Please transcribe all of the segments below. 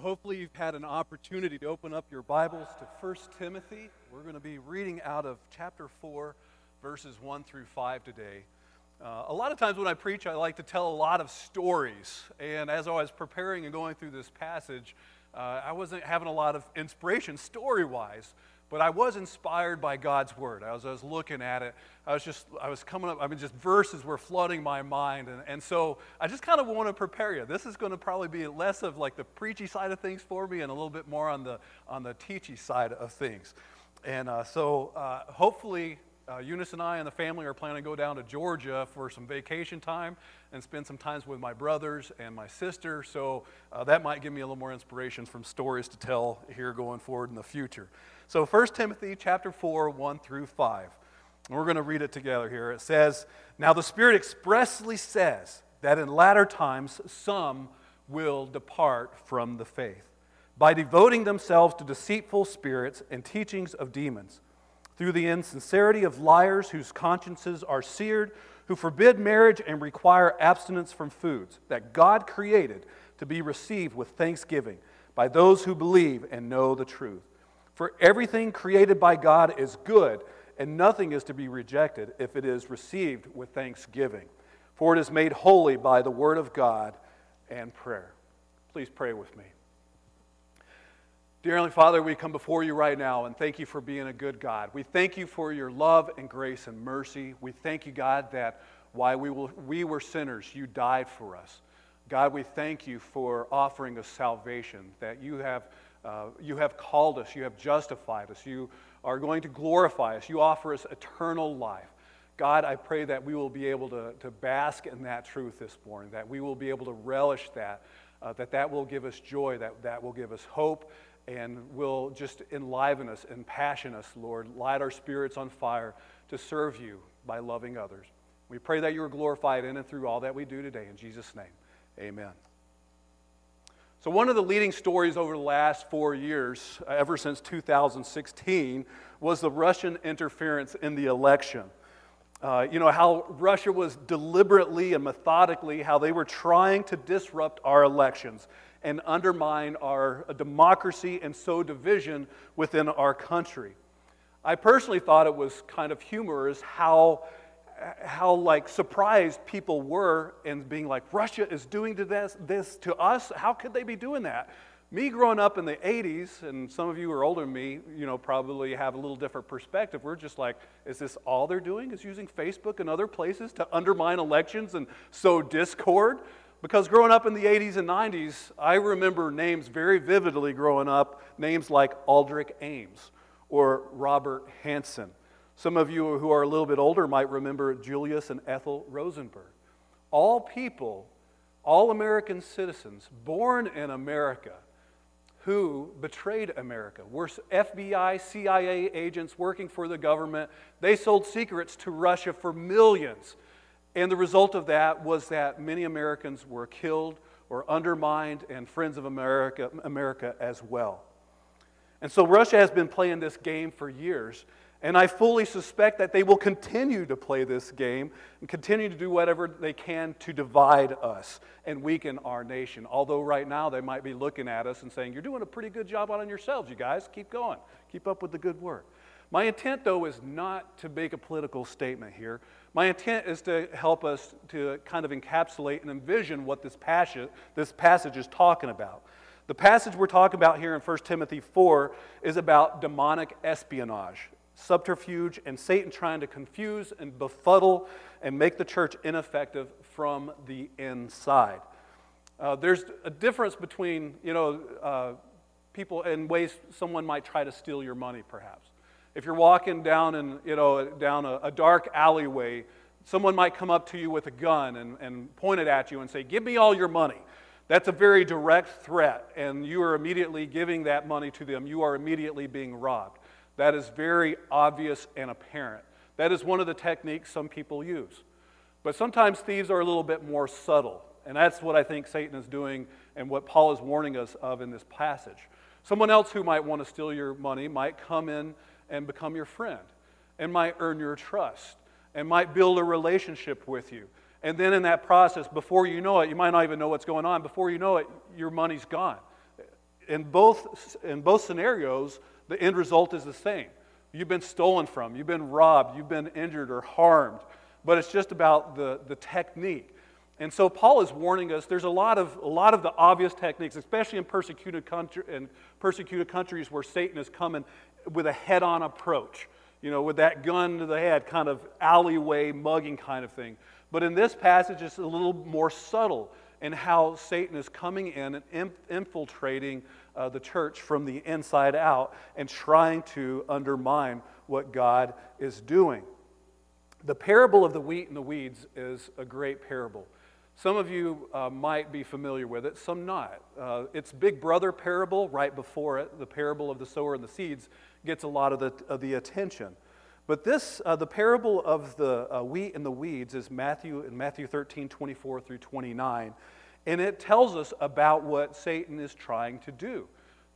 hopefully you've had an opportunity to open up your Bibles to 1 Timothy. We're going to be reading out of chapter 4, verses 1 through 5 today. Uh, a lot of times when I preach, I like to tell a lot of stories. And as I was preparing and going through this passage, uh, I wasn't having a lot of inspiration story wise. But I was inspired by God's word. As I was looking at it, I was just, I was coming up, I mean, just verses were flooding my mind. And, and so I just kind of want to prepare you. This is going to probably be less of like the preachy side of things for me and a little bit more on the, on the teachy side of things. And uh, so uh, hopefully uh, Eunice and I and the family are planning to go down to Georgia for some vacation time and spend some time with my brothers and my sister. So uh, that might give me a little more inspiration from stories to tell here going forward in the future. So 1 Timothy chapter 4, 1 through 5. And we're going to read it together here. It says, Now the Spirit expressly says that in latter times some will depart from the faith by devoting themselves to deceitful spirits and teachings of demons, through the insincerity of liars whose consciences are seared, who forbid marriage and require abstinence from foods that God created to be received with thanksgiving by those who believe and know the truth. For everything created by God is good, and nothing is to be rejected if it is received with thanksgiving. For it is made holy by the word of God and prayer. Please pray with me. Dear Heavenly Father, we come before you right now and thank you for being a good God. We thank you for your love and grace and mercy. We thank you, God, that while we, will, we were sinners, you died for us. God, we thank you for offering us salvation, that you have uh, you have called us, you have justified us, you are going to glorify us, you offer us eternal life. God, I pray that we will be able to, to bask in that truth this morning, that we will be able to relish that, uh, that that will give us joy, that that will give us hope, and will just enliven us and passion us, Lord. Light our spirits on fire to serve you by loving others. We pray that you are glorified in and through all that we do today. In Jesus' name, amen. So, one of the leading stories over the last four years, uh, ever since 2016, was the Russian interference in the election. Uh, you know, how Russia was deliberately and methodically, how they were trying to disrupt our elections and undermine our uh, democracy and sow division within our country. I personally thought it was kind of humorous how how like surprised people were and being like russia is doing to this, this to us. How could they be doing that? Me growing up in the 80s and some of you are older than me you know probably have a little different perspective. We're just like is this all they're doing is using facebook and other places to undermine elections and sow discord? Because growing up in the 80s and 90s i remember names very vividly growing up names like aldrich ames or robert hanssen some of you who are a little bit older might remember Julius and Ethel Rosenberg. All people, all American citizens born in America who betrayed America, were FBI, CIA agents working for the government. They sold secrets to Russia for millions. And the result of that was that many Americans were killed or undermined, and friends of America, America as well. And so Russia has been playing this game for years. And I fully suspect that they will continue to play this game and continue to do whatever they can to divide us and weaken our nation. Although right now they might be looking at us and saying, You're doing a pretty good job on yourselves, you guys. Keep going. Keep up with the good work. My intent, though, is not to make a political statement here. My intent is to help us to kind of encapsulate and envision what this passage, this passage is talking about. The passage we're talking about here in 1 Timothy 4 is about demonic espionage subterfuge, and Satan trying to confuse and befuddle and make the church ineffective from the inside. Uh, there's a difference between, you know, uh, people in ways someone might try to steal your money, perhaps. If you're walking down in, you know, down a, a dark alleyway, someone might come up to you with a gun and, and point it at you and say, Give me all your money. That's a very direct threat, and you are immediately giving that money to them. You are immediately being robbed. That is very obvious and apparent. That is one of the techniques some people use. But sometimes thieves are a little bit more subtle. And that's what I think Satan is doing and what Paul is warning us of in this passage. Someone else who might want to steal your money might come in and become your friend and might earn your trust and might build a relationship with you. And then in that process, before you know it, you might not even know what's going on. Before you know it, your money's gone. In both, in both scenarios, the end result is the same. You've been stolen from, you've been robbed, you've been injured or harmed, but it's just about the, the technique. And so Paul is warning us there's a lot of, a lot of the obvious techniques, especially in persecuted, country, in persecuted countries where Satan is coming with a head on approach, you know, with that gun to the head, kind of alleyway mugging kind of thing. But in this passage, it's a little more subtle in how Satan is coming in and infiltrating uh, the church from the inside out and trying to undermine what God is doing. The parable of the wheat and the weeds is a great parable. Some of you uh, might be familiar with it, some not. Uh, it's Big Brother parable right before it. The parable of the sower and the seeds gets a lot of the, of the attention. But this, uh, the parable of the uh, wheat and the weeds, is Matthew in Matthew 13, 24 through 29. And it tells us about what Satan is trying to do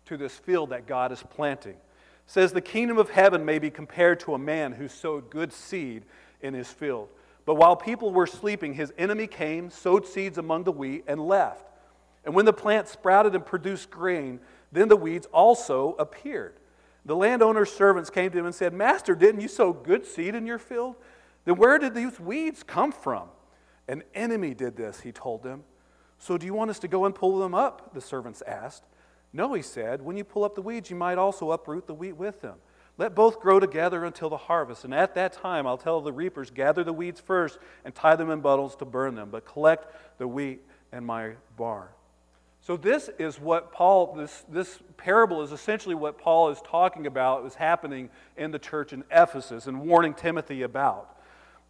to this field that God is planting. It says, The kingdom of heaven may be compared to a man who sowed good seed in his field. But while people were sleeping, his enemy came, sowed seeds among the wheat, and left. And when the plant sprouted and produced grain, then the weeds also appeared. The landowner's servants came to him and said, Master, didn't you sow good seed in your field? Then where did these weeds come from? An enemy did this, he told them. So do you want us to go and pull them up? The servants asked. No, he said. When you pull up the weeds, you might also uproot the wheat with them. Let both grow together until the harvest. And at that time, I'll tell the reapers, gather the weeds first and tie them in bundles to burn them, but collect the wheat in my barn. So, this is what Paul, this, this parable is essentially what Paul is talking about, is happening in the church in Ephesus and warning Timothy about.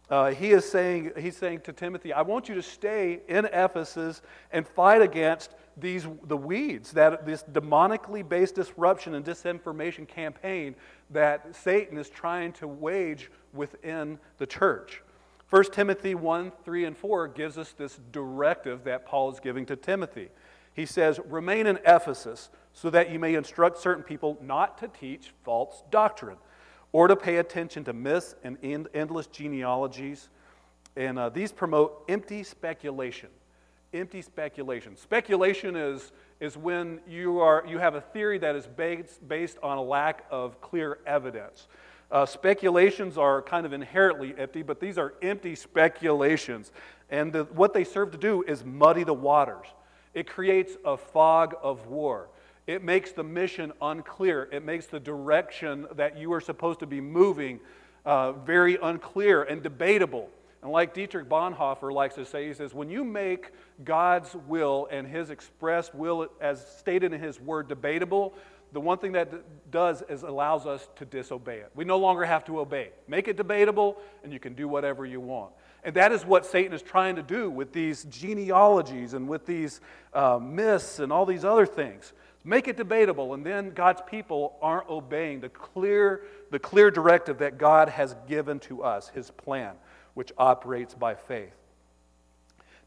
Uh, he is saying, he's saying to Timothy, I want you to stay in Ephesus and fight against these, the weeds, that this demonically based disruption and disinformation campaign that Satan is trying to wage within the church. 1 Timothy 1 3 and 4 gives us this directive that Paul is giving to Timothy. He says, Remain in Ephesus so that you may instruct certain people not to teach false doctrine or to pay attention to myths and endless genealogies. And uh, these promote empty speculation. Empty speculation. Speculation is is when you, are, you have a theory that is based, based on a lack of clear evidence. Uh, speculations are kind of inherently empty, but these are empty speculations. And the, what they serve to do is muddy the waters. It creates a fog of war. It makes the mission unclear. It makes the direction that you are supposed to be moving uh, very unclear and debatable. And like Dietrich Bonhoeffer likes to say, he says, when you make God's will and his expressed will, as stated in his word, debatable, the one thing that does is allows us to disobey it. We no longer have to obey. Make it debatable, and you can do whatever you want. And that is what Satan is trying to do with these genealogies and with these uh, myths and all these other things. Make it debatable, and then God's people aren't obeying the clear, the clear directive that God has given to us, his plan which operates by faith.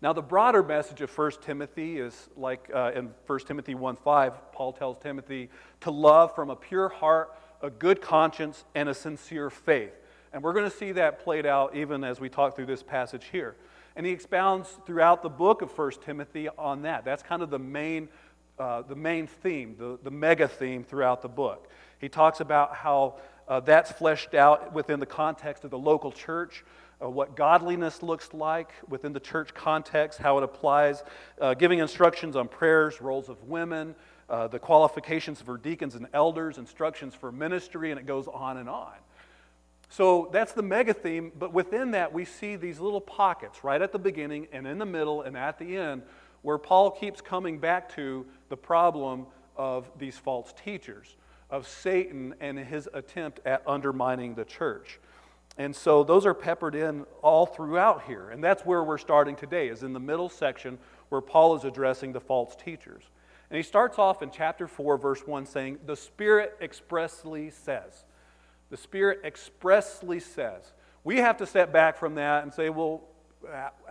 Now, the broader message of 1 Timothy is like uh, in 1 Timothy 1 5, Paul tells Timothy to love from a pure heart, a good conscience, and a sincere faith. And we're going to see that played out even as we talk through this passage here. And he expounds throughout the book of 1 Timothy on that. That's kind of the main, uh, the main theme, the, the mega theme throughout the book. He talks about how uh, that's fleshed out within the context of the local church, uh, what godliness looks like within the church context, how it applies, uh, giving instructions on prayers, roles of women, uh, the qualifications for deacons and elders, instructions for ministry, and it goes on and on. So that's the mega theme, but within that, we see these little pockets right at the beginning and in the middle and at the end where Paul keeps coming back to the problem of these false teachers, of Satan and his attempt at undermining the church. And so those are peppered in all throughout here. And that's where we're starting today, is in the middle section where Paul is addressing the false teachers. And he starts off in chapter 4, verse 1, saying, The Spirit expressly says. The Spirit expressly says. We have to step back from that and say, well,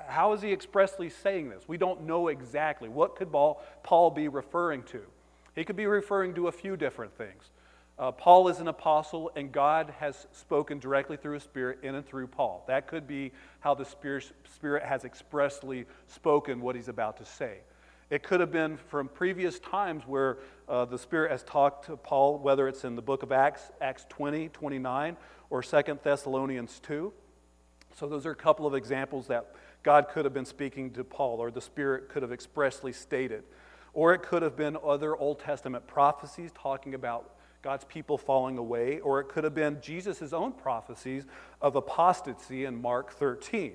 how is he expressly saying this? We don't know exactly. What could Paul be referring to? He could be referring to a few different things. Uh, Paul is an apostle, and God has spoken directly through his Spirit in and through Paul. That could be how the Spirit, has expressly spoken what he's about to say. It could have been from previous times where uh, the Spirit has talked to Paul, whether it's in the book of Acts, Acts 20, 29, or Second Thessalonians 2. So those are a couple of examples that God could have been speaking to Paul, or the Spirit could have expressly stated. Or it could have been other Old Testament prophecies talking about God's people falling away, or it could have been Jesus' own prophecies of apostasy in Mark 13.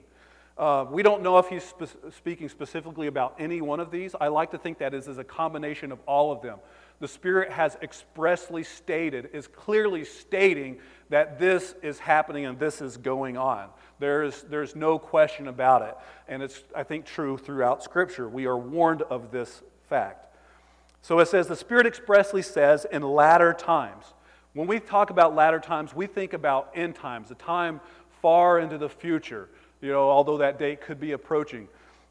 Uh, we don't know if he's spe- speaking specifically about any one of these. I like to think that is, is a combination of all of them. The Spirit has expressly stated, is clearly stating that this is happening and this is going on. There's, there's no question about it. And it's, I think, true throughout Scripture. We are warned of this fact. So it says, the Spirit expressly says, in latter times. When we talk about latter times, we think about end times, a time far into the future you know, although that date could be approaching.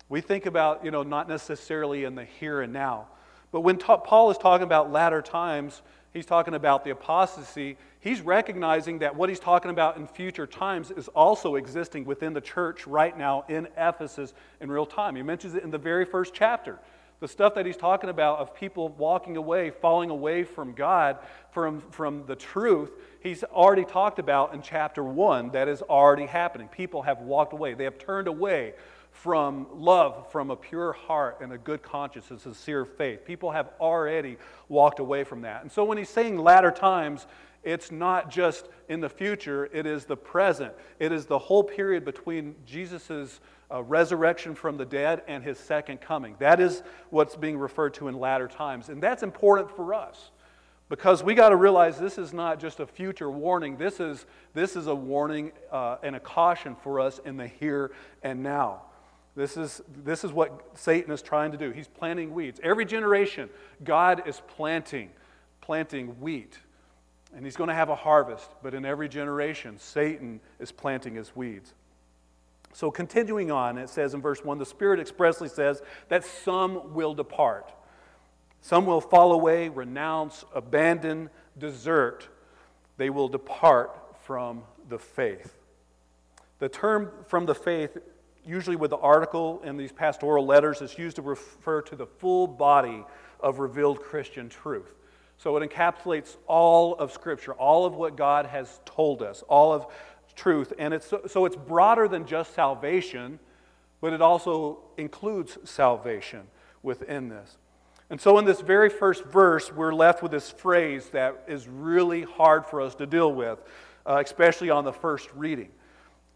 We think about, you know, not necessarily in the here and now. But when ta- Paul is talking about latter times, he's talking about the apostasy. He's recognizing that what he's talking about in future times is also existing within the church right now in Ephesus in real time. He mentions it in the very first chapter. The stuff that he's talking about of people walking away, falling away from God, from, from the truth, he's already talked about in chapter 1 that is already happening. People have walked away, they have turned away from love, from a pure heart and a good conscience and sincere faith. People have already walked away from that. And so when he's saying latter times, it's not just in the future, it is the present. It is the whole period between Jesus' uh, resurrection from the dead and his second coming. That is what's being referred to in latter times. And that's important for us because we got to realize this is not just a future warning, this is, this is a warning uh, and a caution for us in the here and now. This is, this is what Satan is trying to do. He's planting weeds. Every generation, God is planting, planting wheat. And he's going to have a harvest. But in every generation, Satan is planting his weeds. So, continuing on, it says in verse 1 the Spirit expressly says that some will depart. Some will fall away, renounce, abandon, desert. They will depart from the faith. The term from the faith, usually with the article in these pastoral letters, it's used to refer to the full body of revealed Christian truth. So it encapsulates all of Scripture, all of what God has told us, all of truth. And it's, so it's broader than just salvation, but it also includes salvation within this. And so, in this very first verse, we're left with this phrase that is really hard for us to deal with, uh, especially on the first reading.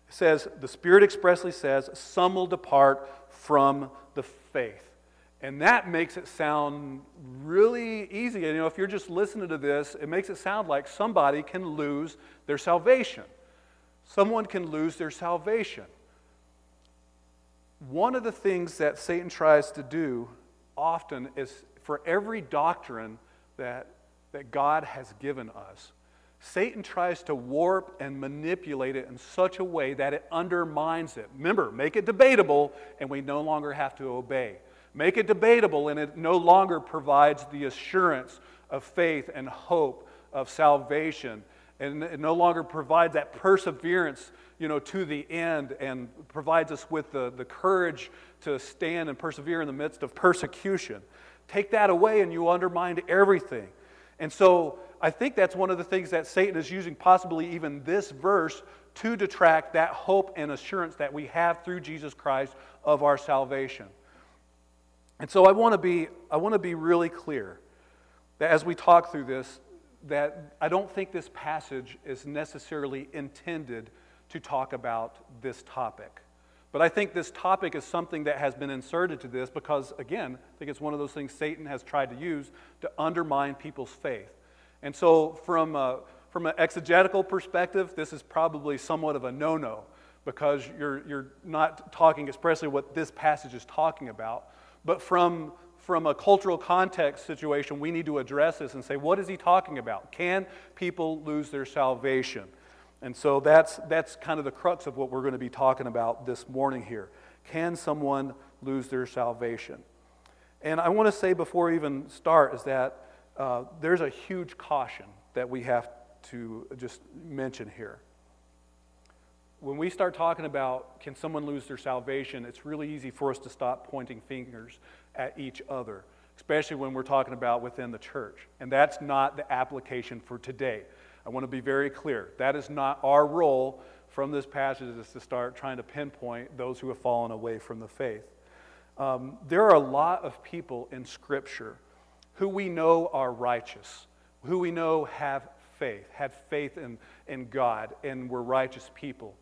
It says, The Spirit expressly says, Some will depart from the faith. And that makes it sound really easy. And you know, if you're just listening to this, it makes it sound like somebody can lose their salvation someone can lose their salvation. One of the things that Satan tries to do often is for every doctrine that, that God has given us, Satan tries to warp and manipulate it in such a way that it undermines it. Remember, make it debatable and we no longer have to obey. Make it debatable and it no longer provides the assurance of faith and hope of salvation and it no longer provides that perseverance you know to the end and provides us with the, the courage to stand and persevere in the midst of persecution take that away and you undermine everything and so i think that's one of the things that satan is using possibly even this verse to detract that hope and assurance that we have through jesus christ of our salvation and so i want to be i want to be really clear that as we talk through this that I don't think this passage is necessarily intended to talk about this topic. But I think this topic is something that has been inserted to this because, again, I think it's one of those things Satan has tried to use to undermine people's faith. And so, from, from an exegetical perspective, this is probably somewhat of a no no because you're, you're not talking expressly what this passage is talking about. But from from a cultural context situation, we need to address this and say, what is he talking about? Can people lose their salvation? And so that's, that's kind of the crux of what we're going to be talking about this morning here. Can someone lose their salvation? And I want to say before we even start is that uh, there's a huge caution that we have to just mention here. when we start talking about can someone lose their salvation, it's really easy for us to stop pointing fingers at each other, especially when we're talking about within the church. And that's not the application for today. I want to be very clear. That is not our role from this passage is to start trying to pinpoint those who have fallen away from the faith. Um, there are a lot of people in Scripture who we know are righteous, who we know have faith, have faith in, in God, and were righteous people.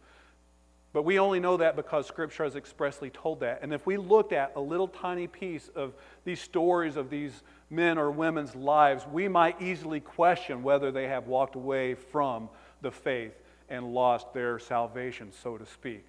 But we only know that because Scripture has expressly told that. And if we looked at a little tiny piece of these stories of these men or women's lives, we might easily question whether they have walked away from the faith and lost their salvation, so to speak.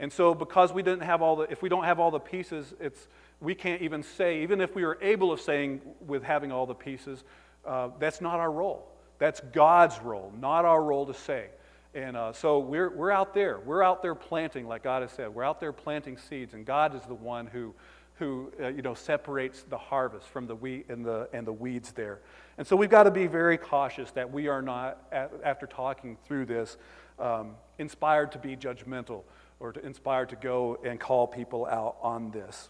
And so, because we didn't have all the, if we don't have all the pieces, it's, we can't even say, even if we were able of saying with having all the pieces, uh, that's not our role. That's God's role, not our role to say. And uh, so we're, we're out there. We're out there planting, like God has said. We're out there planting seeds, and God is the one who, who uh, you know, separates the harvest from the wheat and the, and the weeds there. And so we've got to be very cautious that we are not, after talking through this, um, inspired to be judgmental or to inspired to go and call people out on this.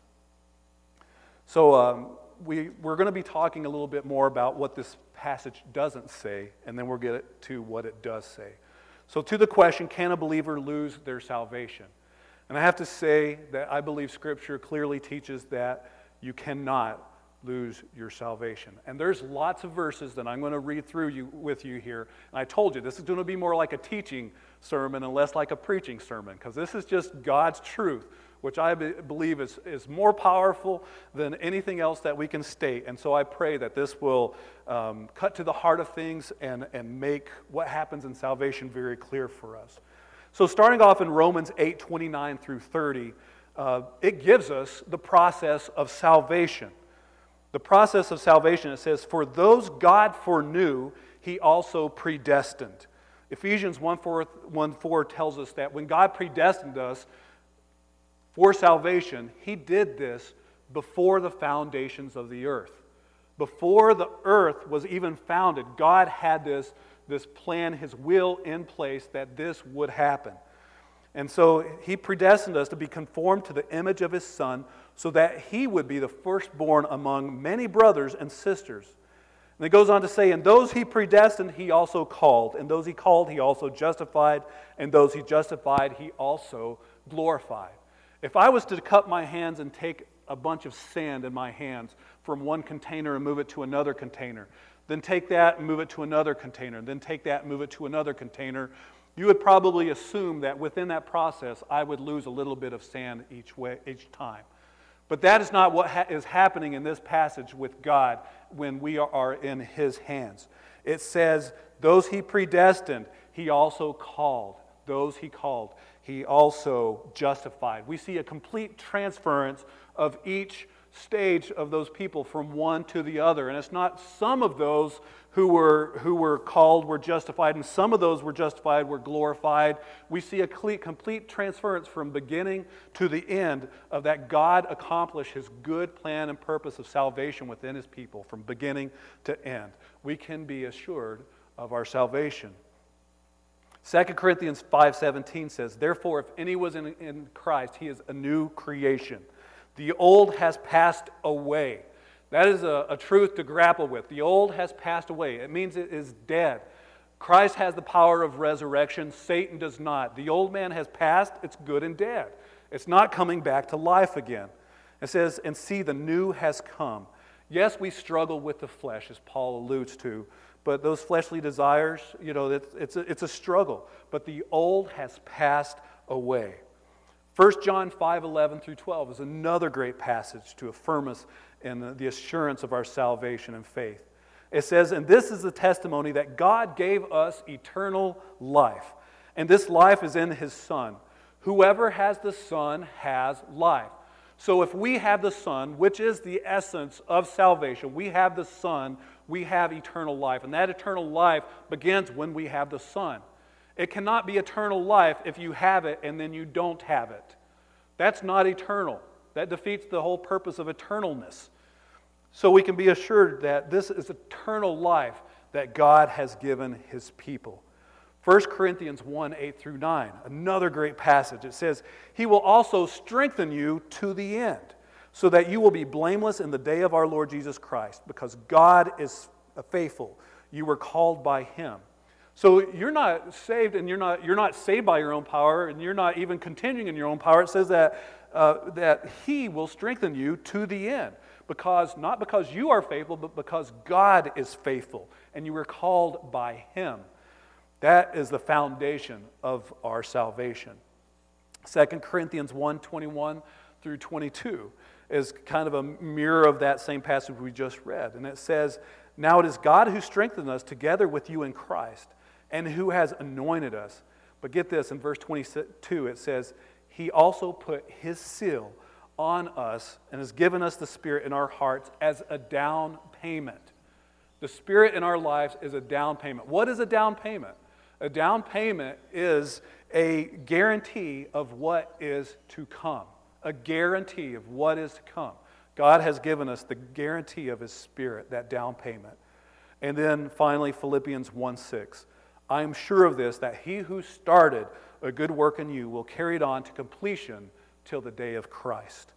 So um, we, we're going to be talking a little bit more about what this passage doesn't say, and then we'll get to what it does say. So, to the question, can a believer lose their salvation? And I have to say that I believe Scripture clearly teaches that you cannot lose your salvation. And there's lots of verses that I'm going to read through you, with you here. And I told you this is going to be more like a teaching sermon and less like a preaching sermon because this is just God's truth which I be, believe is, is more powerful than anything else that we can state. And so I pray that this will um, cut to the heart of things and, and make what happens in salvation very clear for us. So, starting off in Romans 8 29 through 30, uh, it gives us the process of salvation. The process of salvation, it says, For those God foreknew, he also predestined. Ephesians 1 4, 1 4 tells us that when God predestined us, for salvation, he did this before the foundations of the earth. Before the earth was even founded, God had this, this plan, his will in place that this would happen. And so he predestined us to be conformed to the image of his son so that he would be the firstborn among many brothers and sisters. And it goes on to say, And those he predestined, he also called. And those he called, he also justified. And those he justified, he also glorified. If I was to cup my hands and take a bunch of sand in my hands from one container and move it to another container, then take that and move it to another container, then take that and move it to another container, you would probably assume that within that process I would lose a little bit of sand each, way, each time. But that is not what ha- is happening in this passage with God when we are in His hands. It says, Those He predestined, He also called. Those He called he also justified. We see a complete transference of each stage of those people from one to the other. And it's not some of those who were, who were called were justified, and some of those were justified were glorified. We see a complete transference from beginning to the end of that God accomplish his good plan and purpose of salvation within his people from beginning to end. We can be assured of our salvation. 2 Corinthians 5:17 says, "Therefore if any was in, in Christ, he is a new creation. The old has passed away." That is a, a truth to grapple with. The old has passed away. It means it is dead. Christ has the power of resurrection. Satan does not. The old man has passed. It's good and dead. It's not coming back to life again. It says, and see, the new has come. Yes, we struggle with the flesh, as Paul alludes to, but those fleshly desires, you know, it's, it's, a, it's a struggle. But the old has passed away. 1 John 5 11 through 12 is another great passage to affirm us in the assurance of our salvation and faith. It says, And this is the testimony that God gave us eternal life, and this life is in his Son. Whoever has the Son has life. So if we have the Son, which is the essence of salvation, we have the Son we have eternal life. And that eternal life begins when we have the Son. It cannot be eternal life if you have it and then you don't have it. That's not eternal. That defeats the whole purpose of eternalness. So we can be assured that this is eternal life that God has given his people. 1 Corinthians 1 8 through 9, another great passage. It says, He will also strengthen you to the end, so that you will be blameless in the day of our Lord Jesus Christ, because God is faithful. You were called by Him. So you're not saved, and you're not, you're not saved by your own power, and you're not even continuing in your own power. It says that, uh, that He will strengthen you to the end. Because, not because you are faithful, but because God is faithful, and you were called by Him. That is the foundation of our salvation. 2 Corinthians 1 21 through 22 is kind of a mirror of that same passage we just read. And it says, Now it is God who strengthened us together with you in Christ and who has anointed us. But get this in verse 22, it says, He also put His seal on us and has given us the Spirit in our hearts as a down payment. The Spirit in our lives is a down payment. What is a down payment? A down payment is a guarantee of what is to come, a guarantee of what is to come. God has given us the guarantee of His Spirit, that down payment. And then finally, Philippians 1 6. I am sure of this, that he who started a good work in you will carry it on to completion till the day of Christ.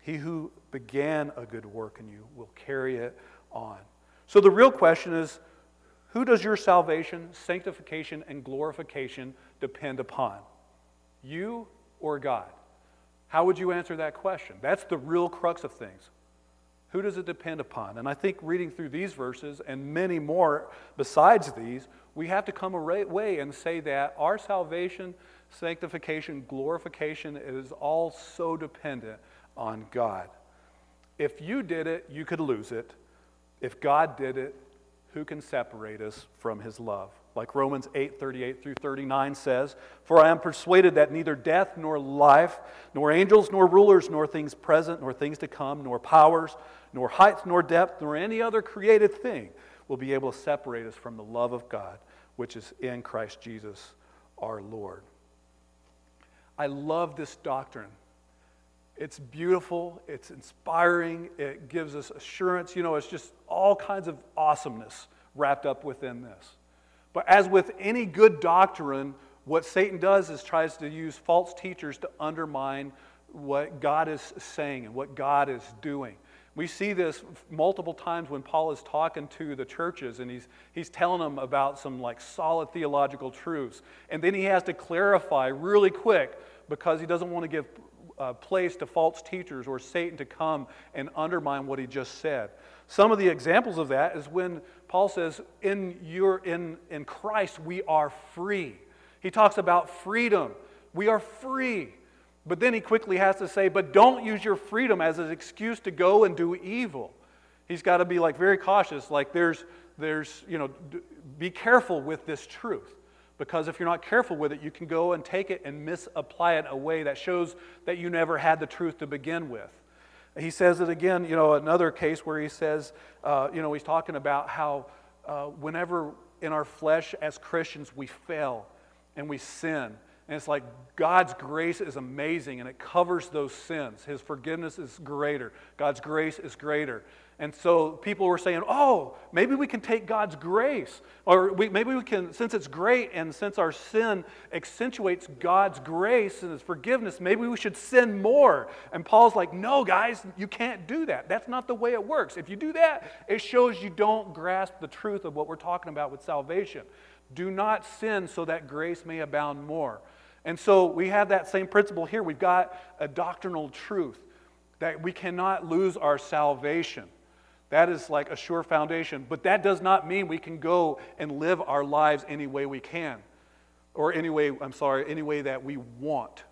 He who began a good work in you will carry it on. So the real question is who does your salvation, sanctification, and glorification depend upon? You or God? How would you answer that question? That's the real crux of things. Who does it depend upon? And I think reading through these verses and many more besides these, we have to come away and say that our salvation, sanctification, glorification is all so dependent on God. If you did it, you could lose it. If God did it, who can separate us from his love? Like Romans 8 38 through 39 says, For I am persuaded that neither death nor life, nor angels nor rulers, nor things present, nor things to come, nor powers, nor height nor depth, nor any other created thing will be able to separate us from the love of God, which is in Christ Jesus our Lord. I love this doctrine. It's beautiful, it's inspiring, it gives us assurance. You know, it's just all kinds of awesomeness wrapped up within this. But as with any good doctrine, what Satan does is tries to use false teachers to undermine what God is saying and what God is doing. We see this multiple times when Paul is talking to the churches and he's, he's telling them about some like solid theological truths. And then he has to clarify really quick because he doesn't want to give uh, place to false teachers or Satan to come and undermine what he just said. Some of the examples of that is when Paul says, in, your, in, in Christ we are free. He talks about freedom. We are free. But then he quickly has to say, but don't use your freedom as an excuse to go and do evil. He's got to be like very cautious, like there's, there's, you know, be careful with this truth. Because if you're not careful with it, you can go and take it and misapply it a way that shows that you never had the truth to begin with. He says it again, you know, another case where he says, uh, you know, he's talking about how uh, whenever in our flesh as Christians we fail and we sin, and it's like God's grace is amazing and it covers those sins. His forgiveness is greater, God's grace is greater. And so people were saying, oh, maybe we can take God's grace. Or we, maybe we can, since it's great and since our sin accentuates God's grace and His forgiveness, maybe we should sin more. And Paul's like, no, guys, you can't do that. That's not the way it works. If you do that, it shows you don't grasp the truth of what we're talking about with salvation. Do not sin so that grace may abound more. And so we have that same principle here. We've got a doctrinal truth that we cannot lose our salvation. That is like a sure foundation. But that does not mean we can go and live our lives any way we can, or any way, I'm sorry, any way that we want.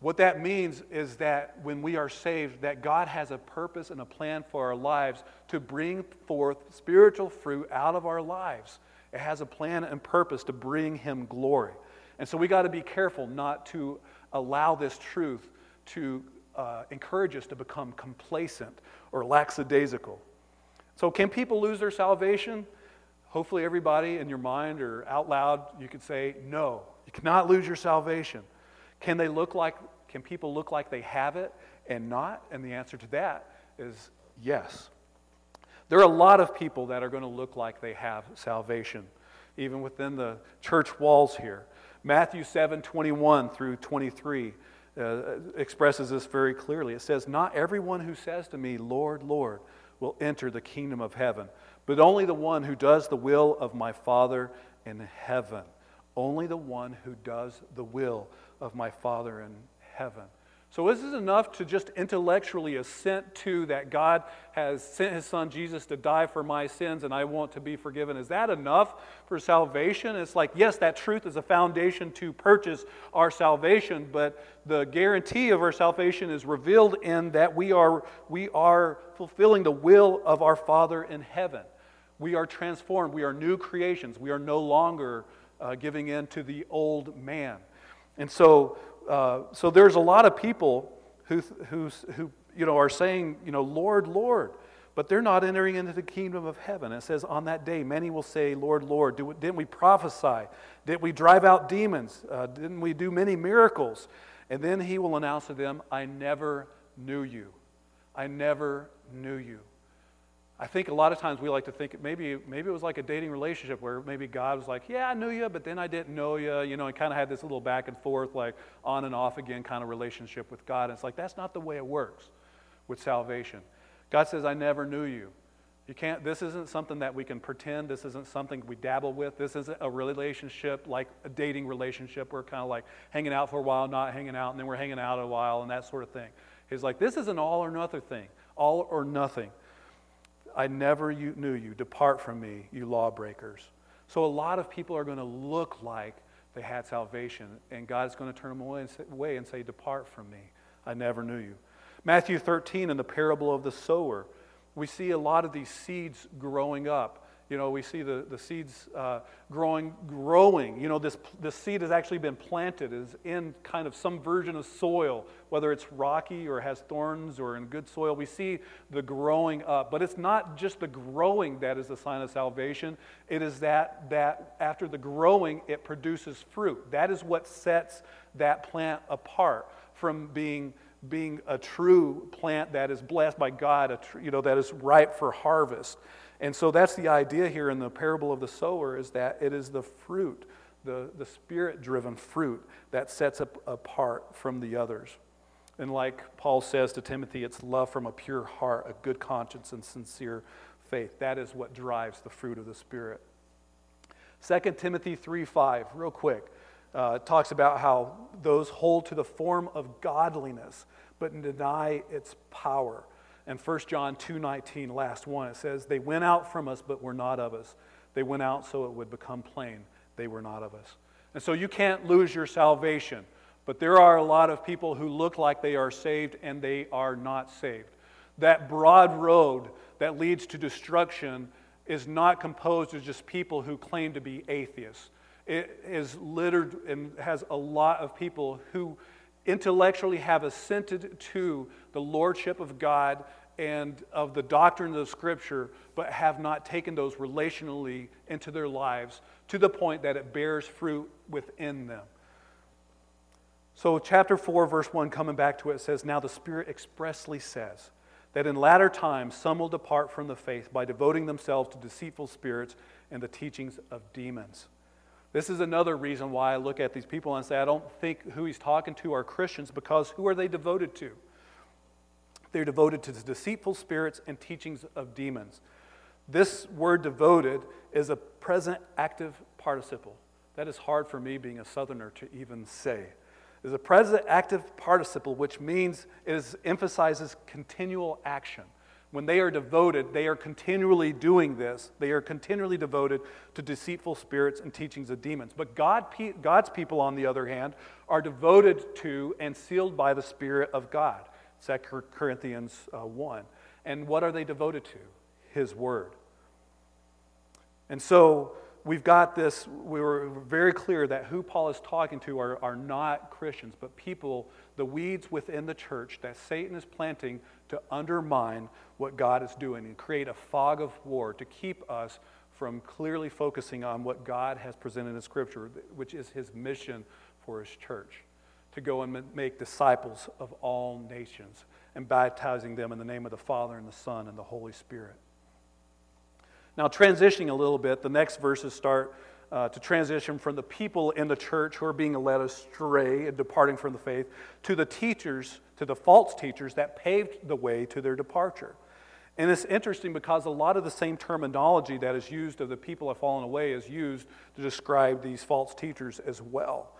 What that means is that when we are saved, that God has a purpose and a plan for our lives to bring forth spiritual fruit out of our lives. It has a plan and purpose to bring Him glory. And so we got to be careful not to allow this truth to uh, encourage us to become complacent or lackadaisical. So, can people lose their salvation? Hopefully, everybody in your mind or out loud, you could say, no, you cannot lose your salvation. Can they look like, can people look like they have it and not? And the answer to that is yes. There are a lot of people that are going to look like they have salvation. even within the church walls here. Matthew 7 21 through 23 uh, expresses this very clearly. It says, Not everyone who says to me, Lord, Lord, will enter the kingdom of heaven, but only the one who does the will of my Father in heaven. Only the one who does the will of my Father in heaven. So, is this enough to just intellectually assent to that God has sent his son Jesus to die for my sins and I want to be forgiven? Is that enough for salvation? It's like, yes, that truth is a foundation to purchase our salvation, but the guarantee of our salvation is revealed in that we are, we are fulfilling the will of our Father in heaven. We are transformed, we are new creations, we are no longer uh, giving in to the old man. And so, uh, so there's a lot of people who, who, who you know, are saying, you know, Lord, Lord, but they're not entering into the kingdom of heaven. It says, on that day, many will say, Lord, Lord, do, didn't we prophesy? Didn't we drive out demons? Uh, didn't we do many miracles? And then he will announce to them, I never knew you. I never knew you. I think a lot of times we like to think maybe maybe it was like a dating relationship where maybe God was like, "Yeah, I knew you, but then I didn't know you," you know, and kind of had this little back and forth, like on and off again kind of relationship with God. And it's like that's not the way it works with salvation. God says, "I never knew you." You can't. This isn't something that we can pretend. This isn't something we dabble with. This isn't a relationship like a dating relationship. We're kind of like hanging out for a while, not hanging out, and then we're hanging out a while, and that sort of thing. He's like, this is an all or nothing thing. All or nothing. I never knew you. Depart from me, you lawbreakers. So a lot of people are going to look like they had salvation, and God's going to turn them away and, say, away and say, Depart from me. I never knew you. Matthew 13, in the parable of the sower, we see a lot of these seeds growing up. You know, we see the, the seeds uh, growing, growing. You know, this, this seed has actually been planted, is in kind of some version of soil, whether it's rocky or has thorns or in good soil. We see the growing up. But it's not just the growing that is the sign of salvation. It is that, that after the growing, it produces fruit. That is what sets that plant apart from being being a true plant that is blessed by God, a tr- you know, that is ripe for harvest. And so that's the idea here in the parable of the sower is that it is the fruit, the, the spirit driven fruit, that sets it apart from the others. And like Paul says to Timothy, it's love from a pure heart, a good conscience, and sincere faith. That is what drives the fruit of the Spirit. 2 Timothy 3 5, real quick, uh, talks about how those hold to the form of godliness but deny its power. And 1 John 2:19, last one, it says, "They went out from us, but were not of us. They went out so it would become plain they were not of us." And so you can't lose your salvation, but there are a lot of people who look like they are saved and they are not saved. That broad road that leads to destruction is not composed of just people who claim to be atheists. It is littered and has a lot of people who intellectually have assented to the lordship of God and of the doctrine of Scripture, but have not taken those relationally into their lives to the point that it bears fruit within them. So, chapter 4, verse 1, coming back to it, says, Now the Spirit expressly says that in latter times some will depart from the faith by devoting themselves to deceitful spirits and the teachings of demons. This is another reason why I look at these people and say, I don't think who he's talking to are Christians because who are they devoted to? They're devoted to the deceitful spirits and teachings of demons. This word devoted is a present active participle. That is hard for me, being a southerner, to even say. It's a present active participle, which means it is, emphasizes continual action. When they are devoted, they are continually doing this. They are continually devoted to deceitful spirits and teachings of demons. But God, God's people, on the other hand, are devoted to and sealed by the Spirit of God. 2 Corinthians uh, 1. And what are they devoted to? His Word. And so we've got this, we were very clear that who Paul is talking to are, are not Christians, but people, the weeds within the church that Satan is planting to undermine what God is doing and create a fog of war to keep us from clearly focusing on what God has presented in Scripture, which is his mission for his church to go and make disciples of all nations and baptizing them in the name of the Father and the Son and the Holy Spirit. Now, transitioning a little bit, the next verses start uh, to transition from the people in the church who are being led astray and departing from the faith to the teachers, to the false teachers that paved the way to their departure. And it's interesting because a lot of the same terminology that is used of the people have fallen away is used to describe these false teachers as well.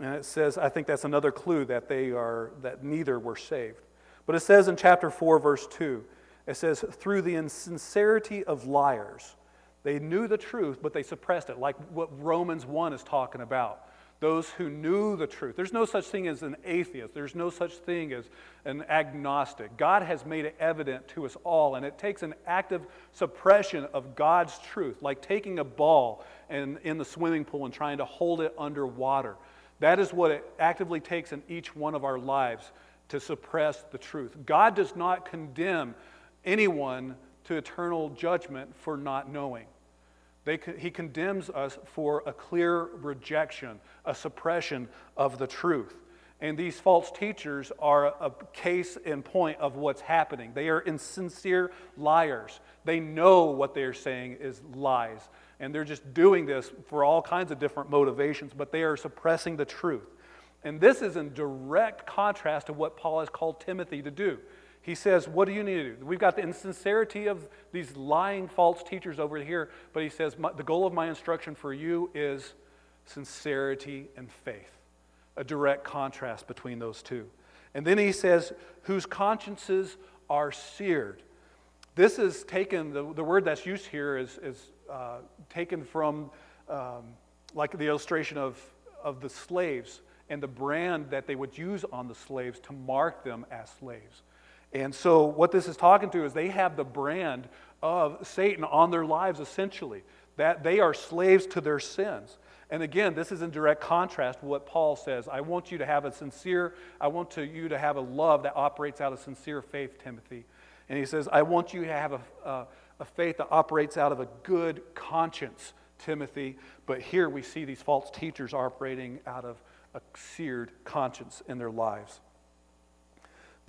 And it says, I think that's another clue that they are, that neither were saved. But it says in chapter 4, verse 2, it says, through the insincerity of liars. They knew the truth, but they suppressed it, like what Romans 1 is talking about those who knew the truth. There's no such thing as an atheist, there's no such thing as an agnostic. God has made it evident to us all, and it takes an active suppression of God's truth, like taking a ball and, in the swimming pool and trying to hold it underwater. That is what it actively takes in each one of our lives to suppress the truth. God does not condemn anyone to eternal judgment for not knowing. He condemns us for a clear rejection, a suppression of the truth. And these false teachers are a case in point of what's happening. They are insincere liars. They know what they're saying is lies. And they're just doing this for all kinds of different motivations, but they are suppressing the truth. And this is in direct contrast to what Paul has called Timothy to do. He says, What do you need to do? We've got the insincerity of these lying false teachers over here, but he says, The goal of my instruction for you is sincerity and faith. A direct contrast between those two. And then he says, Whose consciences are seared. This is taken, the, the word that's used here is, is uh, taken from um, like the illustration of, of the slaves and the brand that they would use on the slaves to mark them as slaves. And so, what this is talking to is they have the brand of Satan on their lives, essentially, that they are slaves to their sins. And again, this is in direct contrast to what Paul says. I want you to have a sincere, I want to, you to have a love that operates out of sincere faith, Timothy. And he says, I want you to have a, a, a faith that operates out of a good conscience, Timothy. But here we see these false teachers operating out of a seared conscience in their lives.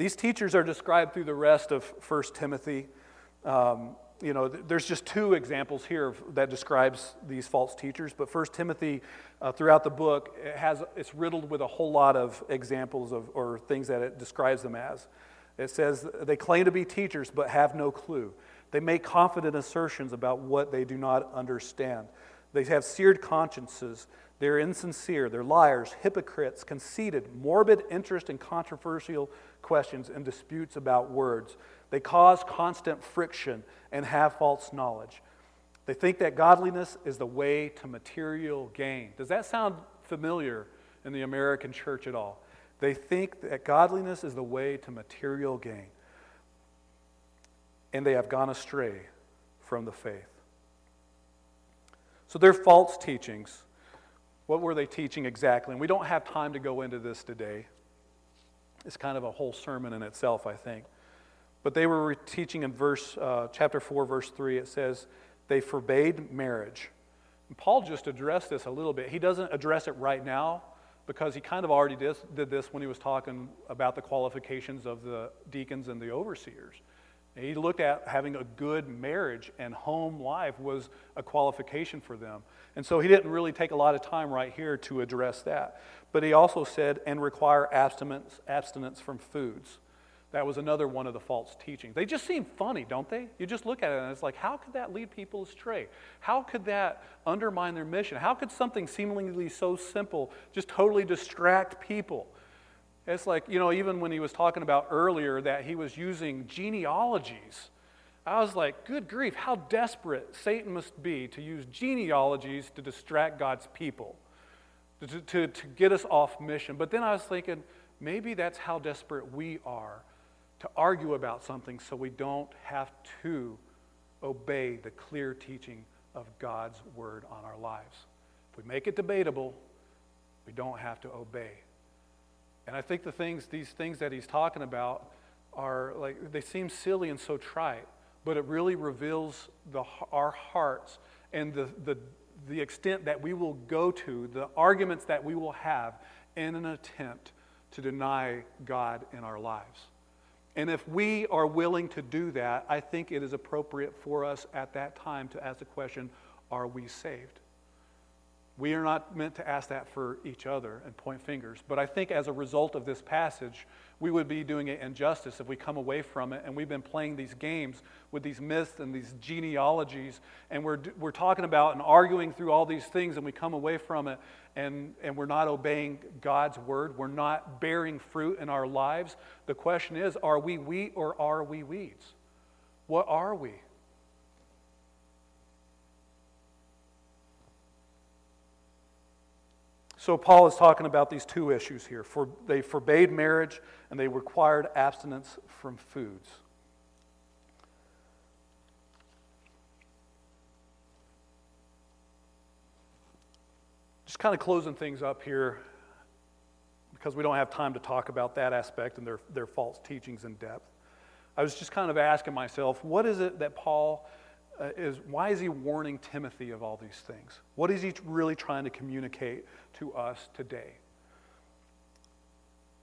These teachers are described through the rest of 1 Timothy. Um, you know, there's just two examples here that describes these false teachers, but 1 Timothy, uh, throughout the book, it has, it's riddled with a whole lot of examples of, or things that it describes them as. It says they claim to be teachers but have no clue. They make confident assertions about what they do not understand. They have seared consciences. They're insincere. They're liars, hypocrites, conceited, morbid interest in controversial questions and disputes about words. They cause constant friction and have false knowledge. They think that godliness is the way to material gain. Does that sound familiar in the American church at all? They think that godliness is the way to material gain. And they have gone astray from the faith. So they're false teachings. What were they teaching exactly? And we don't have time to go into this today. It's kind of a whole sermon in itself, I think. But they were teaching in verse, uh, chapter 4, verse 3, it says, they forbade marriage. And Paul just addressed this a little bit. He doesn't address it right now because he kind of already did, did this when he was talking about the qualifications of the deacons and the overseers. He looked at having a good marriage and home life was a qualification for them. And so he didn't really take a lot of time right here to address that. But he also said, and require abstinence, abstinence from foods. That was another one of the false teachings. They just seem funny, don't they? You just look at it and it's like, how could that lead people astray? How could that undermine their mission? How could something seemingly so simple just totally distract people? It's like, you know, even when he was talking about earlier that he was using genealogies, I was like, good grief, how desperate Satan must be to use genealogies to distract God's people, to, to, to get us off mission. But then I was thinking, maybe that's how desperate we are to argue about something so we don't have to obey the clear teaching of God's word on our lives. If we make it debatable, we don't have to obey. And I think the things, these things that he's talking about are like, they seem silly and so trite, but it really reveals the, our hearts and the, the, the extent that we will go to, the arguments that we will have in an attempt to deny God in our lives. And if we are willing to do that, I think it is appropriate for us at that time to ask the question are we saved? We are not meant to ask that for each other and point fingers. But I think as a result of this passage, we would be doing it injustice if we come away from it and we've been playing these games with these myths and these genealogies and we're, we're talking about and arguing through all these things and we come away from it and, and we're not obeying God's word. We're not bearing fruit in our lives. The question is are we wheat or are we weeds? What are we? So, Paul is talking about these two issues here. For, they forbade marriage and they required abstinence from foods. Just kind of closing things up here because we don't have time to talk about that aspect and their, their false teachings in depth. I was just kind of asking myself, what is it that Paul Uh, is why is he warning Timothy of all these things? What is he really trying to communicate to us today?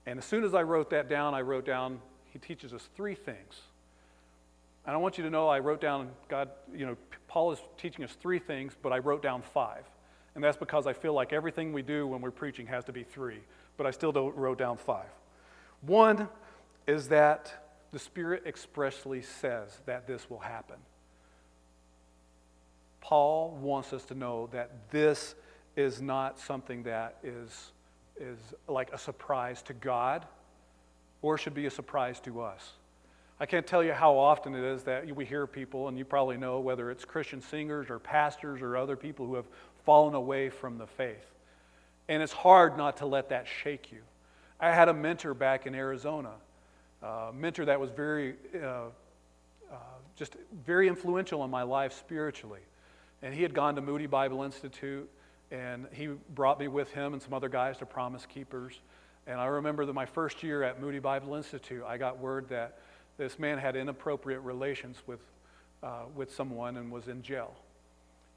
And as soon as I wrote that down, I wrote down he teaches us three things. And I want you to know I wrote down God, you know, Paul is teaching us three things, but I wrote down five. And that's because I feel like everything we do when we're preaching has to be three, but I still wrote down five. One is that the Spirit expressly says that this will happen. Paul wants us to know that this is not something that is, is like a surprise to God or should be a surprise to us. I can't tell you how often it is that we hear people, and you probably know whether it's Christian singers or pastors or other people who have fallen away from the faith. And it's hard not to let that shake you. I had a mentor back in Arizona, a mentor that was very, uh, uh, just very influential in my life spiritually. And he had gone to Moody Bible Institute, and he brought me with him and some other guys to Promise Keepers. And I remember that my first year at Moody Bible Institute, I got word that this man had inappropriate relations with, uh, with someone and was in jail.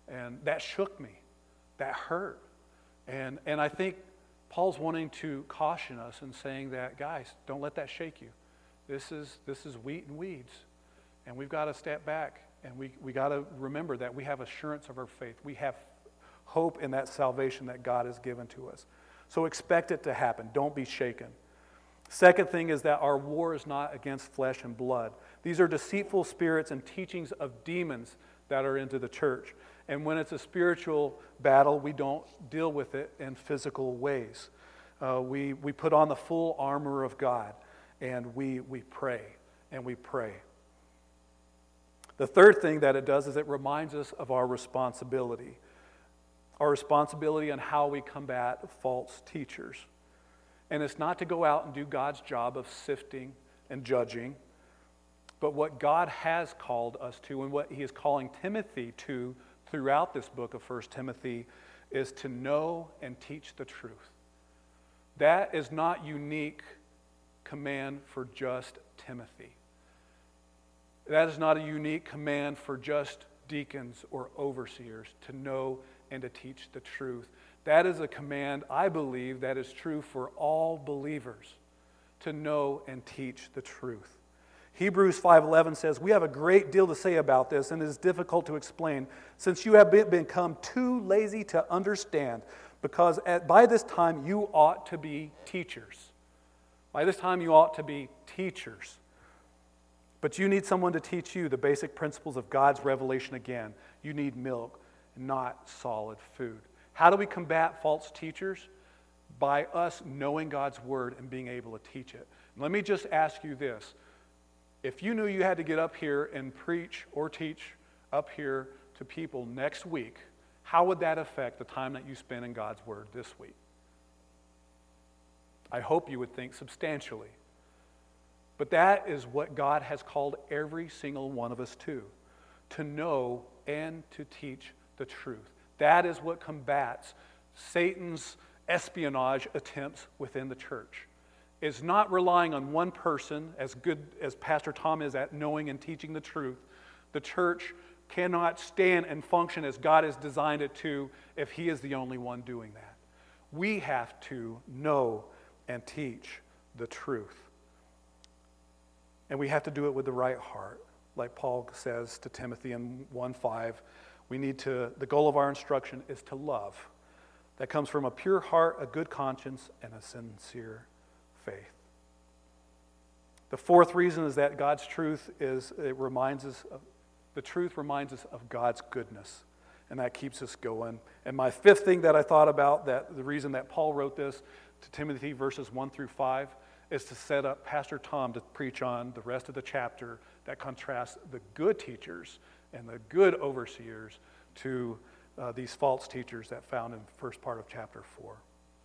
And that shook me. That hurt. And, and I think Paul's wanting to caution us and saying that, guys, don't let that shake you. This is, this is wheat and weeds. And we've got to step back and we, we got to remember that we have assurance of our faith. We have hope in that salvation that God has given to us. So expect it to happen. Don't be shaken. Second thing is that our war is not against flesh and blood. These are deceitful spirits and teachings of demons that are into the church. And when it's a spiritual battle, we don't deal with it in physical ways. Uh, we, we put on the full armor of God and we, we pray and we pray. The third thing that it does is it reminds us of our responsibility our responsibility on how we combat false teachers. And it's not to go out and do God's job of sifting and judging, but what God has called us to and what He is calling Timothy to throughout this book of 1 Timothy is to know and teach the truth. That is not unique command for just Timothy. That is not a unique command for just deacons or overseers to know and to teach the truth. That is a command, I believe, that is true for all believers to know and teach the truth. Hebrews 5:11 says, "We have a great deal to say about this and it is difficult to explain since you have become too lazy to understand because at, by this time you ought to be teachers." By this time you ought to be teachers. But you need someone to teach you the basic principles of God's revelation again. You need milk, not solid food. How do we combat false teachers? By us knowing God's word and being able to teach it. Let me just ask you this. If you knew you had to get up here and preach or teach up here to people next week, how would that affect the time that you spend in God's Word this week? I hope you would think substantially. But that is what God has called every single one of us to to know and to teach the truth. That is what combats Satan's espionage attempts within the church. Is not relying on one person, as good as Pastor Tom is at knowing and teaching the truth. The church cannot stand and function as God has designed it to if He is the only one doing that. We have to know and teach the truth. And we have to do it with the right heart. Like Paul says to Timothy in 1 5, we need to, the goal of our instruction is to love. that comes from a pure heart, a good conscience, and a sincere faith. The fourth reason is that God's truth is, it reminds us of, the truth reminds us of God's goodness, and that keeps us going. And my fifth thing that I thought about, that the reason that Paul wrote this to Timothy, verses 1 through 5, is to set up Pastor Tom to preach on the rest of the chapter that contrasts the good teachers and the good overseers to uh, these false teachers that found in the first part of chapter 4.